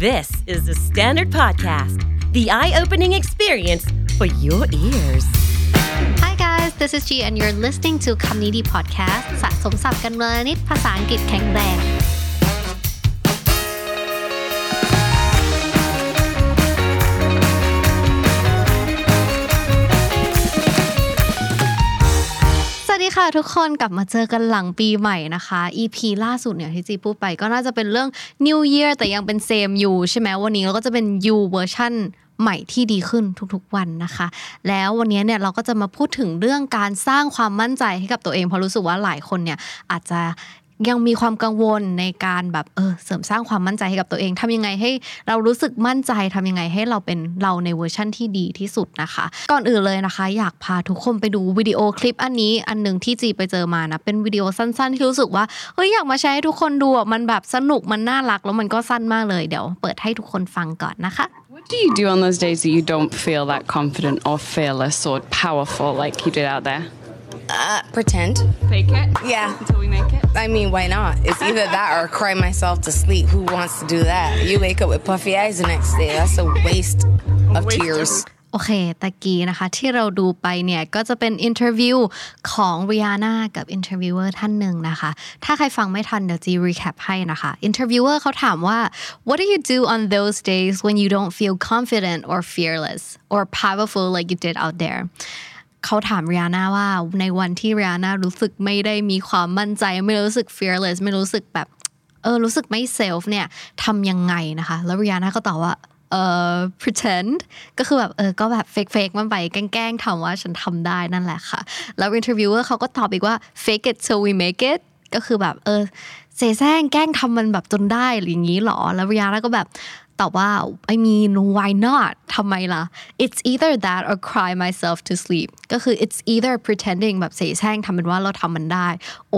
This is the Standard Podcast, the eye opening experience for your ears. Hi guys this is G and you're listening to คำนี้ดี podcast สะสมศัพท์กันเมื่อนิดภาษาอังกฤษแข็งแรง ดีค่ะทุกคนกลับมาเจอกันหลังปีใหม่นะคะ EP ล่าสุดเนี่ยที่จีพูดไปก็น่าจะเป็นเรื่อง New Year แต่ยังเป็น same you ใช่ไหมวันนี้เราก็จะเป็น you เวอร์ชันใหม่ที่ดีขึ้นทุกๆวันนะคะ แล้ววันนี้เนี่ยเราก็จะมาพูดถึงเรื่องการสร้างความมั่นใจให้กับตัวเองเพราะรู้สึกว่าหลายคนเนี่ยอาจจะ ยังมีความกังวลในการแบบเออเสริมสร้างความมั่นใจให้กับตัวเองทำยังไงให้เรารู้สึกมั่นใจทำยังไงให้เราเป็นเราในเวอร์ชั่นที่ดีที่สุดนะคะ ก่อนอื่นเลยนะคะ อยากพาทุกคนไปดูวิดีโอคลิปอันนี้อันหนึ่งที่จีไปเจอมานะเป็นวิดีโอสั้นๆ ที่รู้สึกว่าเฮ้ยอยากมาแชร์ให้ทุกคนดูมันแบบสนุกมันน่ารักแล้วมันก็สั้นมากเลยเดี๋ยวเปิดให้ทุกคนฟังก่อนนะคะ What do you do on those days that you don't feel that confident or fearless or powerful like you did out there? Uh, pretend. Fake it? Yeah. Until we make it? I mean, why not? It's either that or cry myself to sleep. Who wants to do that? You wake up with puffy eyes the next day. That's a waste of waste of- tears. โอเคตะกี้นะคะที่เราดูไปเนี่ยก็จะเป็นอินเทอร์วิวของริอาน่ากับอินเทอร์วิวเออร์ท่านหนึ่งนะคะ ถ้าใครฟังไม่ทันเดี๋ยวจีรีแคปให้นะคะอินเทอร์วิวเออร์เขาถามว่า what do you do on those days when you don't feel confident or fearless or powerful like you did out there เขาถามริอาน่าว่าในวันที่ริอาน่ารู้สึกไม่ได้มีความมั่นใจ ไม่รู้สึก fearless ไม่รู้สึกแบบเออรู้สึกไม่ self เนี่ยทำยังไงนะคะ แล้วริยาน่าก็ตอบว่าเออ pretend ก็คือแบบเออก็แบบ fake fake มันไปแกล้งๆทำว่าฉันทำได้นั่นแหละค่ะ แล้ว interviewer เขาก็ตอบอีกว่า fake it till we make it ก็คือแบบเออเสแสร้งแกล้งทำมันแบบจนได้หรืออย่างนี้หรอ แล้วริยาน่าก็แบบ ตอบว่า I mean why not ทำไมล่ะ it's either that or cry myself to sleep ก็คือ it's either pretending แบบเสแสร้งทำเป็นว่าเราทำมันได้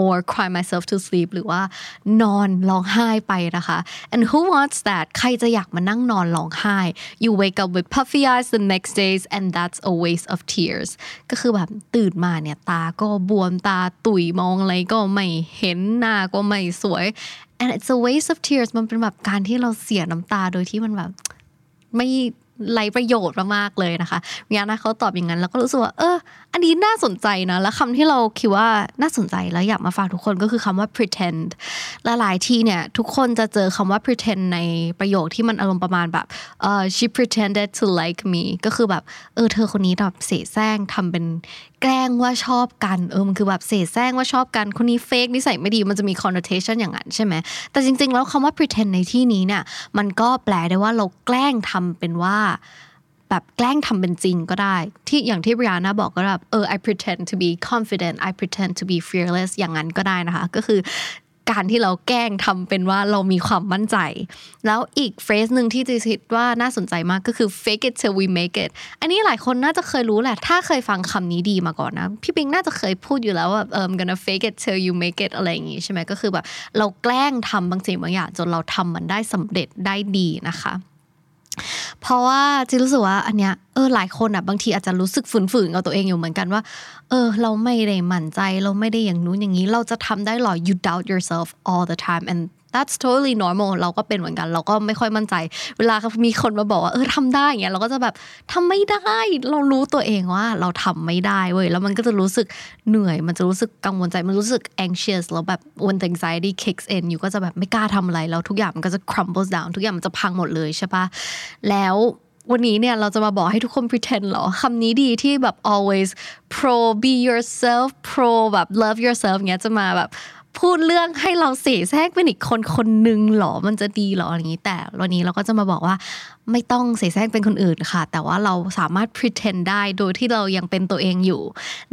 or cry myself to sleep หรือว่านอนร้องไห้ไปนะคะ and who wants that ใครจะอยากมานั่งนอนร้องไห้ you wake up with puffy eyes the next days and that's a waste of tears ก็คือแบบตื่นมาเนี่ยตาก็บวมตาตุยมองอะไรก็ไม่เห็นหน้าก็ไม่สวย and it's a waste of tears มันเป็นแบบการที่เราเสียน้ำตาโดยที่มันแบบไม่ไรประโยชน์มากๆเลยนะคะวิยาน่าเขาตอบอย่างนั้นแล้วก็รู้สึกว่า เออ อันนี้น่าสนใจนะ แล้วคำที่เราคิดว่าน่าสนใจแล้วอยากมาฝากทุกคนก็คือคำว่า pretend และหลายที่เนี่ย ทุกคนจะเจอคำว่า pretend ในประโยคที่มันอารมณ์ประมาณแบบเออ she pretended to like me ก็คือแบบ เออ เธอคนนี้แบบเสแสร้งทำเป็น แกล้งว่าชอบกันเออมันคือแบบเสแสร้งว่าชอบกันคนนี้เฟกนิสัยไม่ดีมันจะมี connotation อย่างนั้นใช่ไหมแต่จริง ๆ แล้วคำว่า pretend ในที่นี้เนี่ยมันก็แปลได้ว่าเราแกล้งทำเป็นว่าแบบแกล้งทำเป็นจริงก็ได้ ที่อย่างที่บริยาน่าบอกก็แบบเออ I pretend to be confident I pretend to be fearless อย่างนั้นก็ได้นะคะ ก็คือ การที่เราแกล้งทำเป็นว่าเรามีความมั่นใจ แล้วอีกเฟสหนึ่งที่จีคิดว่าน่าสนใจมากก็คือ fake it till we make it อันนี้หลายคนน่าจะเคยรู้แหละ ถ้าเคยฟังคำนี้ดีมาก่อนนะ พี่ปิงน่าจะเคยพูดอยู่แล้วว่าเออ I'm gonna fake it till you make it อะไรอย่างงี้ใช่ไหมก็คือแบบเราแกล้งทำบางสิ่งบางอย่างจนเราทำมันได้สำเร็จได้ดีนะคะ เพราะว่าจีรู้สึกว่าอันเนี้ยเออหลายคนอะบางทีอาจจะรู้สึกฝืนๆกับตัวเองอยู่เหมือนกันว่า เออ เราไม่ได้หมั่นใจเราไม่ได้อย่างนู้นอย่างนี้ เราจะทำได้หรอ you doubt yourself all the time and that's totally normal เราก็เป็นเหมือนกัน เราก็ไม่ค่อยมั่นใจ เวลามีคนมาบอกว่าเออทำได้อย่างเงี้ยเราก็จะแบบทำไม่ได้ เรารู้ตัวเองว่าเราทำไม่ได้เว้ยแล้วมันก็จะรู้สึกเหนื่อย มันจะรู้สึกกังวลใจ มันรู้สึก anxious แล้วแบบ when the anxiety kicks in อยู่ก็จะแบบไม่กล้าทำอะไรแล้วทุกอย่างมันก็จะ crumbles down ทุกอย่างมันจะพังหมดเลยใช่ปะแล้ววันนี้เนี่ยเราจะมาบอกให้ทุกคน pretend หรอคำนี้ดีที่แบบ always pro be yourself pro แบบ love yourself เงี้ยจะมาแบบ พูดเรื่องให้เราเสแสร้งเป็นอีกคนคนหนึ่งหรอมันจะดีหรออย่างนี้ แต่วันนี้เราก็จะมาบอกว่าไม่ต้องเสแสร้งเป็นคนอื่นค่ะ แต่ว่าเราสามารถ pretend ได้โดยที่เรายังเป็นตัวเองอยู่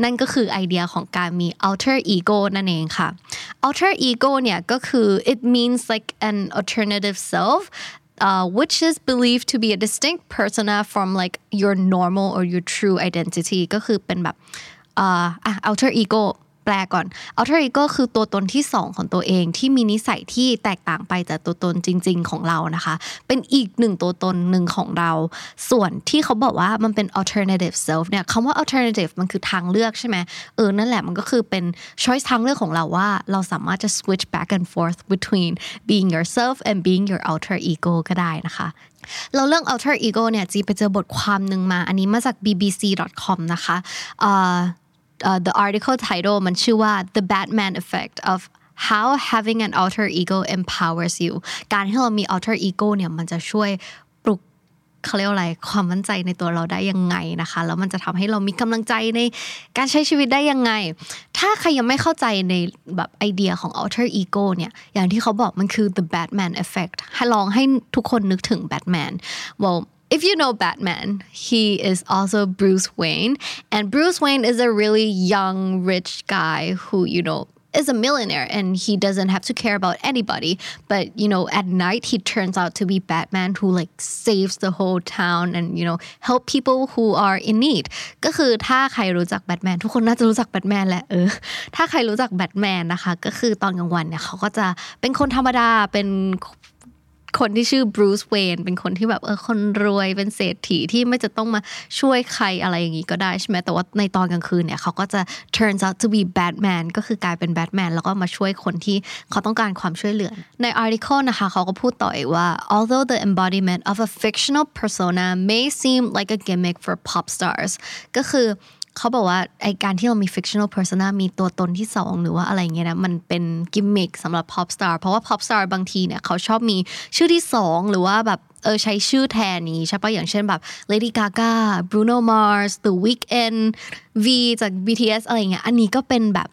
นั่นก็คือไอเดียของการมี alter ego นั่นเองค่ะ alter ego เนี่ยก็คือ it means like an alternative self uh, which is believed to be a distinct persona from like your normal or your true identity ก็คือเป็นแบบอ่าอะ outer ego ลก่อน alter ego คือตัวตนที่สองของตัวเองที่มีนิสัยที่แตกต่างไปจากตัวตนจริง ๆ ของเรานะคะ เป็นอีกหนึ่งตัวตนหนึ่งของเรา ส่วนที่เขาบอกว่ามันเป็น alternative self เนี่ยคำว่า alternative มันคือทางเลือกใช่ไหมเออนั่นแหละมันก็คือเป็น choice ทางเลือกของเราว่า เราสามารถจะ switch back and forth between being yourself and being your alter ego ก็ได้นะคะเราเรื่อง alter ego เนี่ยจีไปเจอบทความหนึ่งมา อันนี้มาจาก bbc.com นะคะ เอ่อ the article title มันชื่อว่า the Batman effect of how having an alter ego empowers you การที่เรามี alter ego เนี่ยมันจะช่วยปลุกเขาเรียกว่าอะไรความมั่นใจในตัวเราได้ยังไงนะคะ แล้วมันจะทำให้เรามีกำลังใจในการใช้ชีวิตได้ยังไง ถ้าใครยังไม่เข้าใจในแบบไอเดียของ alter ego เนี่ยอย่างที่เขาบอกมันคือ the Batman effect ให้ลองให้ทุกคนนึกถึง Batman well If you know Batman, he is also Bruce Wayne. And Bruce Wayne is a really young, rich guy who, you know, is a millionaire and he doesn't have to care about anybody but you know at night he turns out to be batman who like saves the whole town and you know help people who are in need ก็คือถ้าใครรู้จักแบทแมนทุกคนน่าจะรู้จักแบทแมนแหละเออถ้าใครรู้จักแบทแมนนะคะก็คือตอนกลางวันเนี่ยเขาก็จะเป็นคนธรรมดาเป็น คนที่ชื่อบรูซเวนเป็นคนที่แบบเออคนรวยเป็นเศรษฐีที่ไม่จะต้องมาช่วยใครอะไรอย่างนี้ก็ได้ใช่ไหมแต่ว่าในตอนกลางคืนเนี่ยเขาก็จะ turns out to be Batman ก็คือกลายเป็นแบทแมนแล้วก็มาช่วยคนที่เขาต้องการความช่วยเหลือ ใน article นะคะเขาก็พูดต่ออีกว่า although the embodiment of a fictional persona may seem like a gimmick for pop stars ก็คือ เขาบอกว่าไอการที่เรามี fictional persona มีตัวตนที่สองหรือว่าอะไรเงี้ยนะมันเป็นกิมมิคสำหรับ pop star เพราะว่า pop star บางทีเนี่ยเขาชอบมีชื่อที่สองหรือว่าแบบเออใช้ชื่อแทนนี้ใช่ปะอย่างเช่นแบบ Lady Gaga Bruno Mars The Weeknd V จาก BTS อะไรเงี้ยอันนี้ก็เป็นแบบ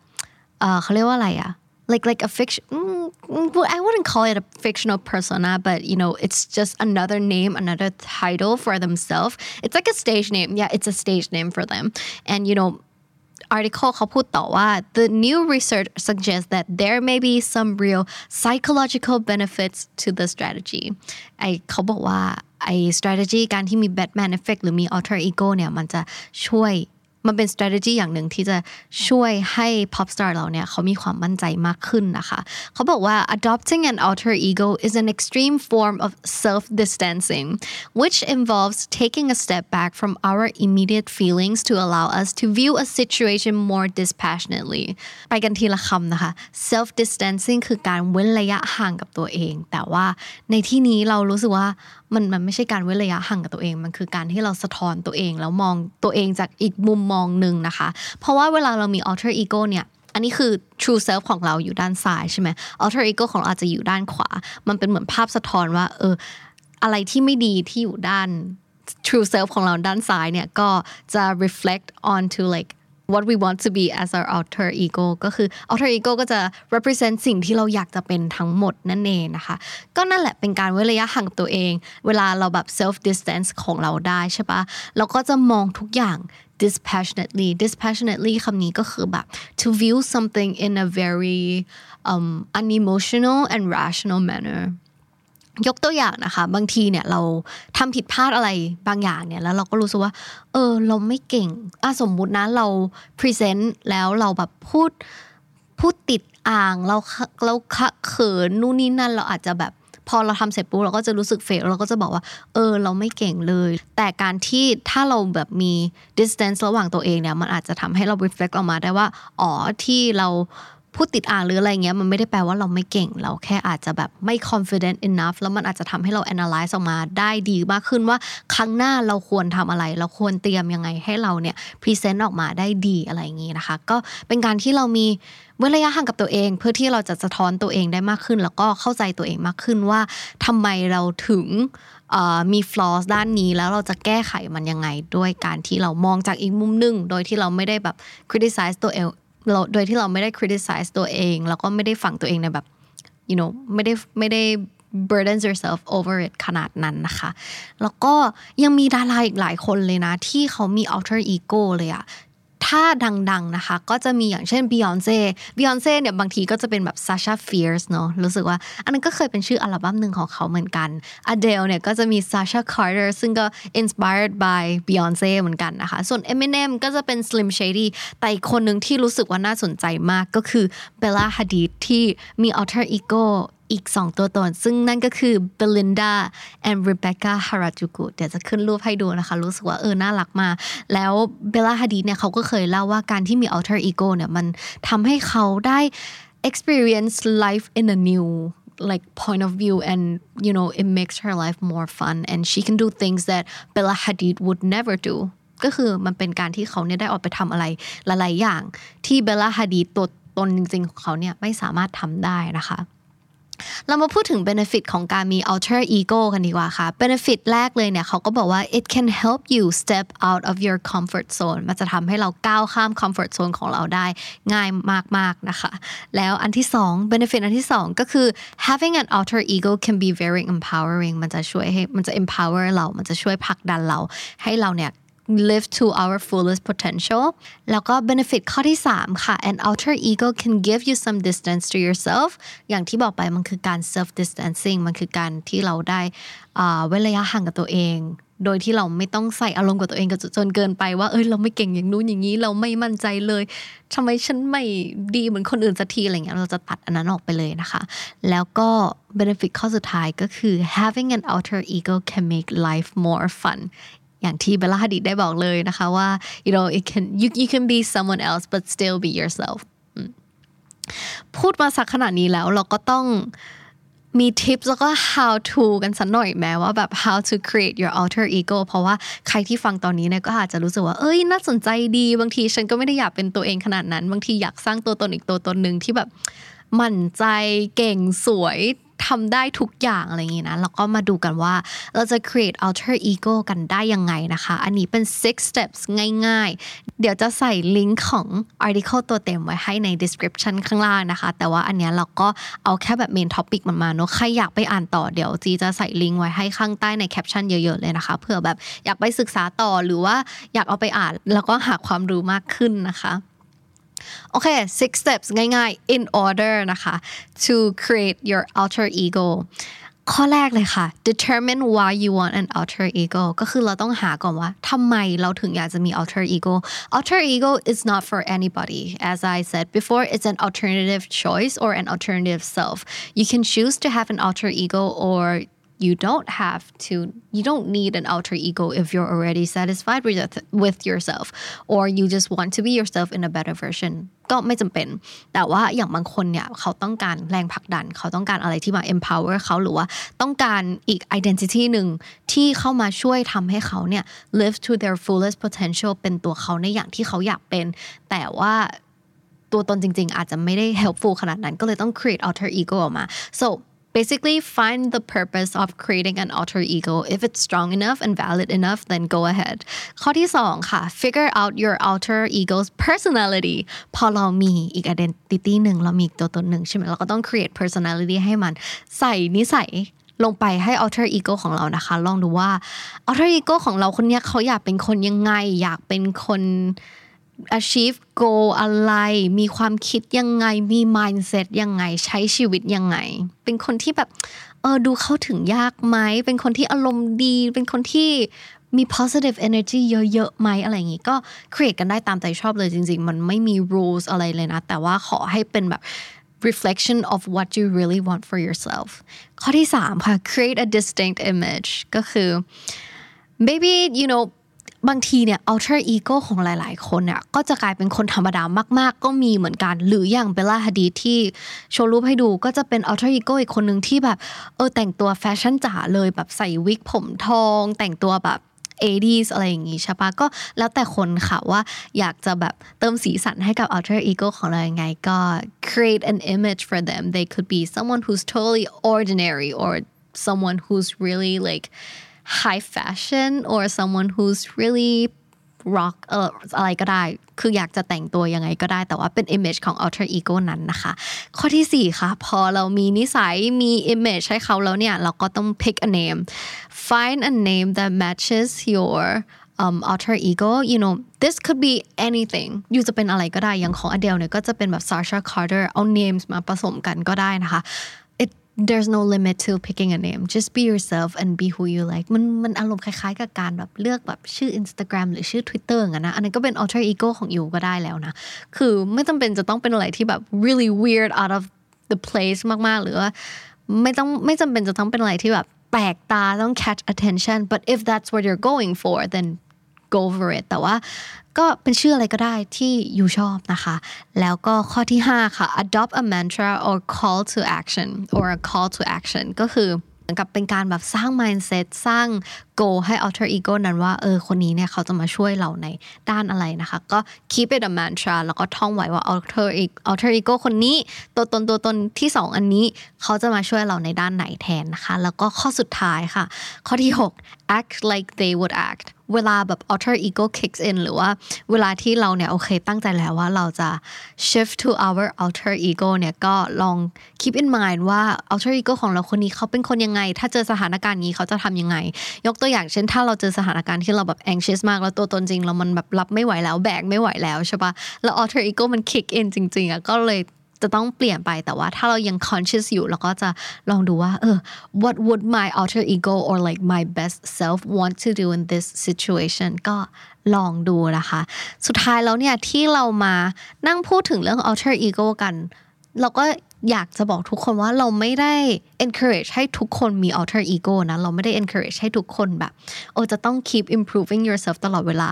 เออเขาเรียกว่าอะไรอะ like like a fiction mm, well, I wouldn't call it a fictional persona but you know it's just another name another title for themselves it's like a stage name yeah it's a stage name for them and you know article เขาพูดต่อว่า the new research suggests that there may be some real psychological benefits to the strategy ไอเขาบอกว่าไอ strategy การที่มี Batman effect หรือมี alter ego เนี่ยมันจะช่วย มันเป็น strategy อย่างหนึ่งที่จะช่วยให้ pop star เราเนี่ยเขามีความมั่นใจมากขึ้นนะคะเขาบอกว่า adopting an alter ego is an extreme form of self distancing which involves taking a step back from our immediate feelings to allow us to view a situation more dispassionately ไปกันทีละคำนะคะ self distancing คือการเว้นระยะห่างกับตัวเอง แต่ว่าในที่นี้เรารู้สึกว่ามันมันไม่ใช่การเว้นระยะห่างกับตัวเอง มันคือการที่เราสะท้อนตัวเอง แล้วมองตัวเองจากอีกมุมมองหนึ่งนะคะ เพราะว่าเวลาเรามี alter ego เนี่ยอันนี้คือ true self ของเราอยู่ด้านซ้ายใช่ไหม alter ego ของเราอาจจะอยู่ด้านขวา มันเป็นเหมือนภาพสะท้อนว่า เออ อะไรที่ไม่ดีที่อยู่ด้าน true self ของเราด้านซ้ายเนี่ยก็จะ reflect onto like what we want to be as our alter ego ก็คือ alter ego ก็จะ represent สิ่งที่เราอยากจะเป็นทั้งหมดนั่นเองนะคะ ก็นั่นแหละเป็นการเว้นระยะห่างกับตัวเอง เวลาเราแบบ self distance ของเราได้ใช่ปะเราก็จะมองทุกอย่าง dispassionately dispassionately คำนี้ก็คือแบบ to view something in a very um, unemotional and rational manner ยกตัวอย่างนะคะ บางทีเนี่ยเราทำผิดพลาดอะไรบางอย่างเนี่ยแล้วเราก็รู้สึกว่า เออเราไม่เก่งอะสมมุตินะเราพรีเซนต์แล้วเราแบบพูดพูดติดอ่างเราเราเขินนู่นนี่นั่นเราอาจจะแบบพอเราทำเสร็จปุ๊บเราก็จะรู้สึกเฟลเราก็จะบอกว่า เออ เราไม่เก่งเลย แต่การที่ถ้าเราแบบมี distance ระหว่างตัวเองเนี่ยมันอาจจะทำให้เรา reflect ออกมาได้ว่า อ๋อที่เรา พูดติดอ่างหรืออะไรเงี้ยมันไม่ได้แปลว่าเราไม่เก่ง เราแค่อาจจะแบบไม่ confident enough แล้วมันอาจจะทำให้เรา analyze ออกมาได้ดีมากขึ้นว่าครั้งหน้าเราควรทำอะไร เราควรเตรียมยังไงให้เราเนี่ย present ออกมาได้ดีอะไรอย่างงี้นะคะ ก็เป็นการที่เรามีเว้นระยะห่างกับตัวเอง เพื่อที่เราจะสะท้อนตัวเองได้มากขึ้น แล้วก็เข้าใจตัวเองมากขึ้นว่าทำไมเราถึงมี flaws ด้านนี้แล้วเราจะแก้ไขมันยังไงด้วยการที่เรามองจากอีกมุมหนึ่งโดยที่เราไม่ได้แบบ criticize ตัวเอง เราโดยที่เราไม่ได้ criticize ตัวเอง แล้วก็ไม่ได้ฝังตัวเองในแบบ you know ไม่ได้ไม่ได้ burden yourself over it ขนาดนั้นนะคะ แล้วก็ยังมีดาราอีกหลายคนเลยนะ ที่เขามี alter ego เลยอะ ถ้าดังๆนะคะ ก็จะมีอย่างเช่น Beyonce Beyonce เนี่ยบางทีก็จะเป็นแบบ Sasha Fierce เนอะรู้สึกว่า อันนั้นก็เคยเป็นชื่ออัลบั้มหนึ่งของเขาเหมือนกัน Adele เนี่ยก็จะมี Sasha Carter ซึ่งก็ inspired by Beyonce เหมือนกันนะคะ ส่วน Eminem ก็จะเป็น Slim Shady แต่อีกคนหนึ่งที่รู้สึกว่าน่าสนใจมากก็คือ Bella Hadid ที่มี alter ego อีก 2 ตัวตน ซึ่งนั่นก็คือ Belinda and Rebecca Harajuku เดี๋ยวจะขึ้นรูปให้ดูนะคะ รู้สึกว่าเออ น่ารักมาก แล้วเบลล่าฮ d ดีเนี่ยเขาก็เคยเล่าว่าการที่มี alter ego เนี่ย มันทำให้เขาได้ experience life in a new like point of view and you know it makes her life more fun and she can do things that Bella Hadid would never do ก็คือมันเป็นการที่เขาเนี่ยได้ออกไปทำอะไรหลายๆอย่างที่เบลล่าฮ d ดีตัวตนจริงๆของเขาเนี่ยไม่สามารถทำได้นะคะ เรามาพูดถึง benefit ของการมี alter ego กันดีกว่าค่ะ benefit แรกเลยเนี่ยเขาก็บอกว่า it can help you step out of your comfort zone มันจะทำให้เราก้าวข้าม comfort zone ของเราได้ง่ายมากๆนะคะ แล้วอันที่สอง benefit อันที่สองก็คือ having an alter ego can be very empowering มันจะช่วยให้มันจะ empower เรา มันจะช่วยผลักดันเราให้เราเนี่ย live to our fullest potential แล้วก็ benefit ข้อที่ 3 ค่ะ an alter ego can give you some distance to yourself อย่างที่บอกไปมันคือการ self distancing มันคือการที่เราได้เว้นระยะห่างกับตัวเองโดยที่เราไม่ต้องใส่อารมณ์กับตัวเองกจนเกินไปว่าเอ้ยเราไม่เก่งอย่างนู้นอย่างนี้เราไม่มั่นใจเลยทำไมฉันไม่ดีเหมือนคนอื่นสักทีอะไรเงี้ยเราจะตัดอันนั้นออกไปเลยนะคะ แล้วก็ benefit ข้อสุดท้ายก็คือ having an alter ego can make life more fun อย่างที่เบลล่าฮดิดได้บอกเลยนะคะว่า you know it can you you can be someone else but still be yourself พูดมาสักขนาดนี้แล้วเราก็ต้องมีทิปแล้วก็ how to กันสักหน่อยแม้ว่าแบบ how to create your alter ego เพราะว่าใครที่ฟังตอนนี้เนี่ยก็อาจจะรู้สึกว่า เอ้ย น่าสนใจดี บางทีฉันก็ไม่ได้อยากเป็นตัวเองขนาดนั้น บางทีอยากสร้างตัวตนอีกตัวตนหนึ่งที่แบบหมั่นใจเก่งสวย ทำได้ทุกอย่างอะไรอย่างนี้นะแล้วก็มาดูกันว่าเราจะ create alter ego กันได้ยังไงนะคะ อันนี้เป็น six steps ง่ายๆ เดี๋ยวจะใส่ลิงก์ของ article ตัวเต็มไว้ให้ใน description ข้างล่างนะคะ แต่ว่าอันเนี้ยเราก็เอาแค่แบบ main topic มันมาเนาะใครอยากไปอ่านต่อเดี๋ยวจีจะใส่ลิงก์ไว้ให้ข้างใต้ในแคปชั่นเยอะๆเลยนะคะเผื่อแบบอยากไปศึกษาต่อหรือว่าอยากเอาไปอ่านแล้วก็หาความรู้มากขึ้นนะคะ โอเค six steps ง่ายๆ in order นะคะ to create your alter ego ข้อแรกเลยค่ะ determine why you want an alter ego ก็คือเราต้องหาก่อนว่าทำไมเราถึงอยากจะมี alter ego alter ego is not for anybody as I said before it's an alternative choice or an alternative self you can choose to have an alter ego or you don't have to you don't need an alter ego if you're already satisfied with with yourself or you just want to be yourself in a better version ก็ไม่จำเป็น แต่ว่าอย่างบางคนเนี่ยเขาต้องการแรงผลักดัน เขาต้องการอะไรที่มา empower เขาหรือว่าต้องการอีก identity หนึ่งที่เข้ามาช่วยทำให้เขาเนี่ย live to their fullest potential เป็นตัวเขาในอย่างที่เขาอยากเป็น แต่ว่าตัวตนจริง ๆ อาจจะไม่ได้ helpful ขนาดนั้นก็เลยต้อง create alter ego ออกมา so basically find the purpose of creating an alter ego if it's strong enough and valid enough then go ahead ข้อที่2ค่ะ figure out your alter ego's personality พอเรามีอีก identity หนึ่งเรามีตัวตนหนึ่งใช่ไหมเราก็ต้อง create personality ให้มันใส่นิสัยลงไปให้ alter ego ของเรานะคะ ลองดูว่า alter ego ของเราคนนี้เขาอยากเป็นคนยังไง อยากเป็นคน achieve goal อะไร มีความคิดยังไง มี mindset ยังไง ใช้ชีวิตยังไง เป็นคนที่แบบ เออ ดูเข้าถึงยากไหม เป็นคนที่อารมณ์ดี เป็นคนที่มี positive energy เยอะๆไหมอะไรอย่างงี้ ก็ create กันได้ตามใจชอบเลยจริง ๆ มันไม่มี rules อะไรเลยนะ แต่ว่าขอให้เป็นแบบ reflection of what you really want for yourself ข้อที่3ค่ะ create a distinct image ก็คือ maybe you know บางทีเนี่ย alter ego ของหลาย ๆ คนเนี่ยก็จะกลายเป็นคนธรรมดามาก ๆ ก็มีเหมือนกัน หรืออย่างเบลล่าฮดีที่โชว์รูปให้ดูก็จะเป็น alter ego อีกคนหนึ่งที่แบบเออแต่งตัวแฟชั่นจ๋าเลยแบบใส่วิกผมทอง แต่งตัวแบบ 80s อะไรอย่างงี้ใช่ปะก็แล้วแต่คนค่ะว่าอยากจะแบบเติมสีสันให้กับ alter ego ของเรายังไงก็ create an image for them they could be someone who's totally ordinary or someone who's really like high fashion or someone who's really rock เอออะไรก็ได้ คืออยากจะแต่งตัวยังไงก็ได้ แต่ว่าเป็น image ของ alter ego นั้นนะคะ ข้อที่ 4 ค่ะ พอเรามีนิสัย มี image ให้เขาแล้วเนี่ย เราก็ต้อง pick a name find a name that matches your um, alter ego you know this could be anything อยู่จะเป็นอะไรก็ได้อย่างของ Adele เนี่ยก็จะเป็นแบบ Sasha Carter เอา names มาผสมกันก็ได้นะคะ there's no limit to picking a name just be yourself and be who you like มันมันอารมณ์คล้ายๆกับการแบบเลือกแบบชื่อ Instagram หรือชื่อ Twitter อย่างนะ อันนั้นก็เป็น alter ego ของอยู่ก็ได้แล้วนะ คือไม่จำเป็นจะต้องเป็นอะไรที่แบบ really weird out of the place มากๆ หรือว่าไม่ต้องไม่จำเป็นจะต้องเป็นอะไรที่แบบแปลกตาต้อง catch attention but if that's what you're going for then go for it แต่ว่าก็เป็นชื่ออะไรก็ได้ที่ยูชอบนะคะ แล้วก็ข้อที่ 5 ค่ะ adopt a mantra or call to action or a call to action ก็คือเหมือนกับเป็นการแบบสร้าง mindset สร้าง goal ให้ alter ego นั้นว่าเออคนนี้เนี่ยเขาจะมาช่วยเราในด้านอะไรนะคะ ก็ keep it a mantra แล้วก็ท่องไว้ว่า alter ego alter ego คนนี้ ตัวตนตัวตนที่ 2 อันนี้เขาจะมาช่วยเราในด้านไหนแทนนะคะ แล้วก็ข้อสุดท้ายค่ะ ข้อที่ 6 act like they would act เวลาแบบ alter ego kicks in หรือว่าเวลาที่เราเนี่ยโอเคตั้งใจแล้วว่าเราจะ shift to our alter ego เนี่ยก็ลอง keep in mind ว่า alter ego ของเราคนนี้เขาเป็นคนยังไง ถ้าเจอสถานการณ์นี้เขาจะทำยังไง ยกตัวอย่างเช่น ถ้าเราเจอสถานการณ์ที่เราแบบ anxious มากแล้วตัวตนจริงเรามันแบบรับไม่ไหวแล้วแบกไม่ไหวแล้วใช่ปะแล้ว alter ego มัน kick in จริงๆอะก็เลย จะต้องเปลี่ยนไปแต่ว่าถ้าเรายัง conscious อยู่เราก็จะลองดูว่าเออ what would my alter ego or like my best self want to do in this situation ก็ลองดูนะคะ สุดท้ายแล้วเนี่ยที่เรามานั่งพูดถึงเรื่อง alter ego กัน เราก็ อยากจะบอกทุกคนว่าเราไม่ได้ encourage ให้ทุกคนมี alter ego นะเราไม่ได้ encourage ให้ทุกคนแบบโอจะต้อง keep improving yourself ตลอดเวลา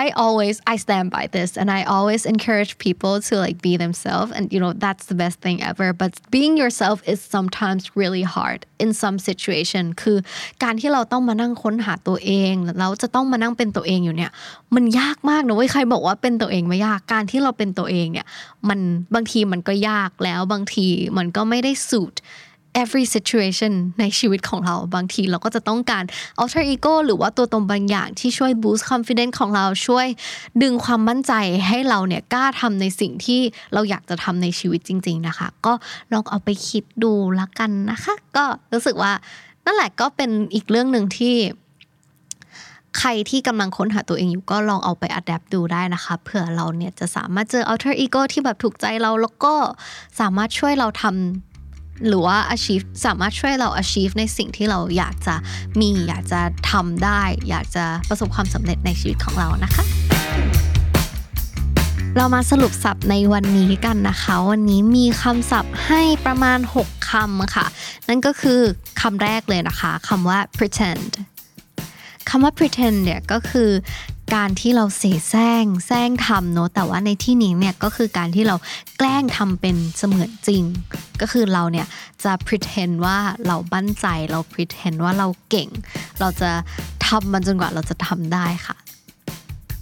I always I stand by this and I always encourage people to like be themselves and you know that's the best thing ever but being yourself is sometimes really hard in some situation คือการที่เราต้องมานั่งค้นหาตัวเองแล้วจะต้องมานั่งเป็นตัวเองอยู่เนี่ยมันยากมากนะเว้ยใครบอกว่าเป็นตัวเองไม่ยากการที่เราเป็นตัวเองเนี่ยมันบางทีมันก็ยากแล้วบางทีมันก็ไม่ได้ suit every situation ในชีวิตของเราบางทีเราก็จะต้องการ alter ego หรือว่าตัวตนบางอย่างที่ช่วย boost confidence ของเราช่วยดึงความมั่นใจให้เราเนี่ยกล้าทำในสิ่งที่เราอยากจะทำในชีวิตจริง ๆนะคะ ก็ลองเอาไปคิดดูละกันนะคะ ก็รู้สึกว่านั่นแหละก็เป็นอีกเรื่องหนึ่งที่ ใครที่กำลังค้นหาตัวเองอยู่ก็ลองเอาไปอัดแอปดูได้นะคะเผื่อเราเนี่ยจะสามารถเจอ alter ego ที่แบบถูกใจเราแล้วก็สามารถช่วยเราทำหรือว่า achieve สามารถช่วยเรา achieve ในสิ่งที่เราอยากจะมีอยากจะทำได้ อยากจะประสบความสำเร็จในชีวิตของเรานะคะเรามาสรุปศัพท์ในวันนี้กันนะคะ วันนี้มีคำศัพท์ให้ประมาณ 6คำค่ะ นั่นก็คือคำแรกเลยนะคะคำว่า pretend คำว่า pretend เนี่ยก็คือการที่เราเสแสร้งแสร้งทำเนอะแต่ว่าในที่นี้เนี่ยก็คือการที่เราแกล้งทำเป็นเสมือนจริง ก็คือเราเนี่ยจะ pretend ว่าเราบั้นใจเรา pretend ว่าเราเก่ง เราจะทำมันจนกว่าเราจะทำได้ค่ะ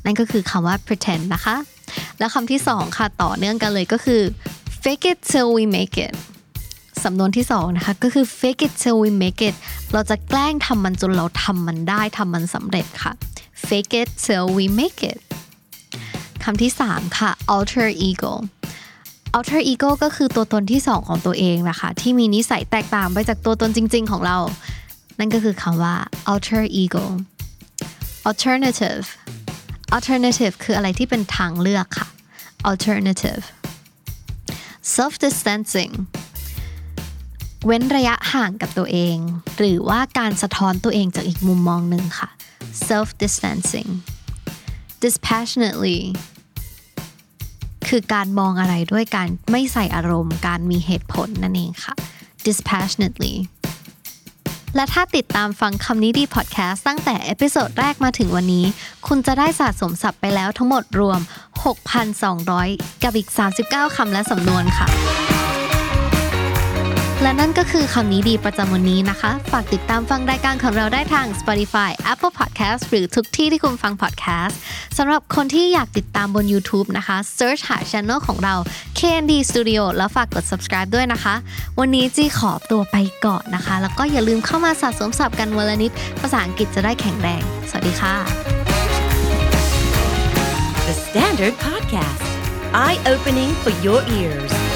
นั่นก็คือคำว่า pretend นะคะ แล้วคำที่สองค่ะต่อเนื่องกันเลยก็คือ fake it till we make it สำนวนที่สองนะคะก็คือ fake it till we make it เราจะแกล้งทำมันจนเราทำมันได้ทำมันสำเร็จค่ะ fake it till we make it คำที่สามค่ะ alter ego alter ego ก็คือตัวตนที่สองของตัวเองนะคะที่มีนิสัยแตกต่างไปจากตัวตนจริง ๆ ของเรา นั่นก็คือคำว่า alter ego alternative alternative คืออะไรที่เป็นทางเลือกค่ะ alternative self distancing เว้นระยะห่างกับตัวเอง หรือว่าการสะท้อนตัวเองจากอีกมุมมองหนึ่งค่ะ self distancing dispassionately คือการมองอะไรด้วยการไม่ใส่อารมณ์ การมีเหตุผลนั่นเองค่ะ dispassionately และถ้าติดตามฟังคำนี้ดีพอดแคสต์ตั้งแต่ episode แรกมาถึงวันนี้ คุณจะได้สะสมศัพท์ไปแล้วทั้งหมดรวม 6,200 กับอีก 39 คำและสำนวนค่ะ และนั่นก็คือคำนี้ดีประจำวันนี้นะคะ ฝากติดตามฟังรายการของเราได้ทาง Spotify Apple Podcast หรือทุกที่ที่คุณฟัง podcast สำหรับคนที่อยากติดตามบน YouTube นะคะ search หา channel ของเรา KND Studio แล้วฝากกด subscribe ด้วยนะคะ วันนี้จีขอตัวไปก่อนนะคะ แล้วก็อย่าลืมเข้ามาสะสมศัพท์กันวันละนิด ภาษาอังกฤษจะได้แข็งแรง สวัสดีค่ะ The Standard Podcast, eye opening for your ears.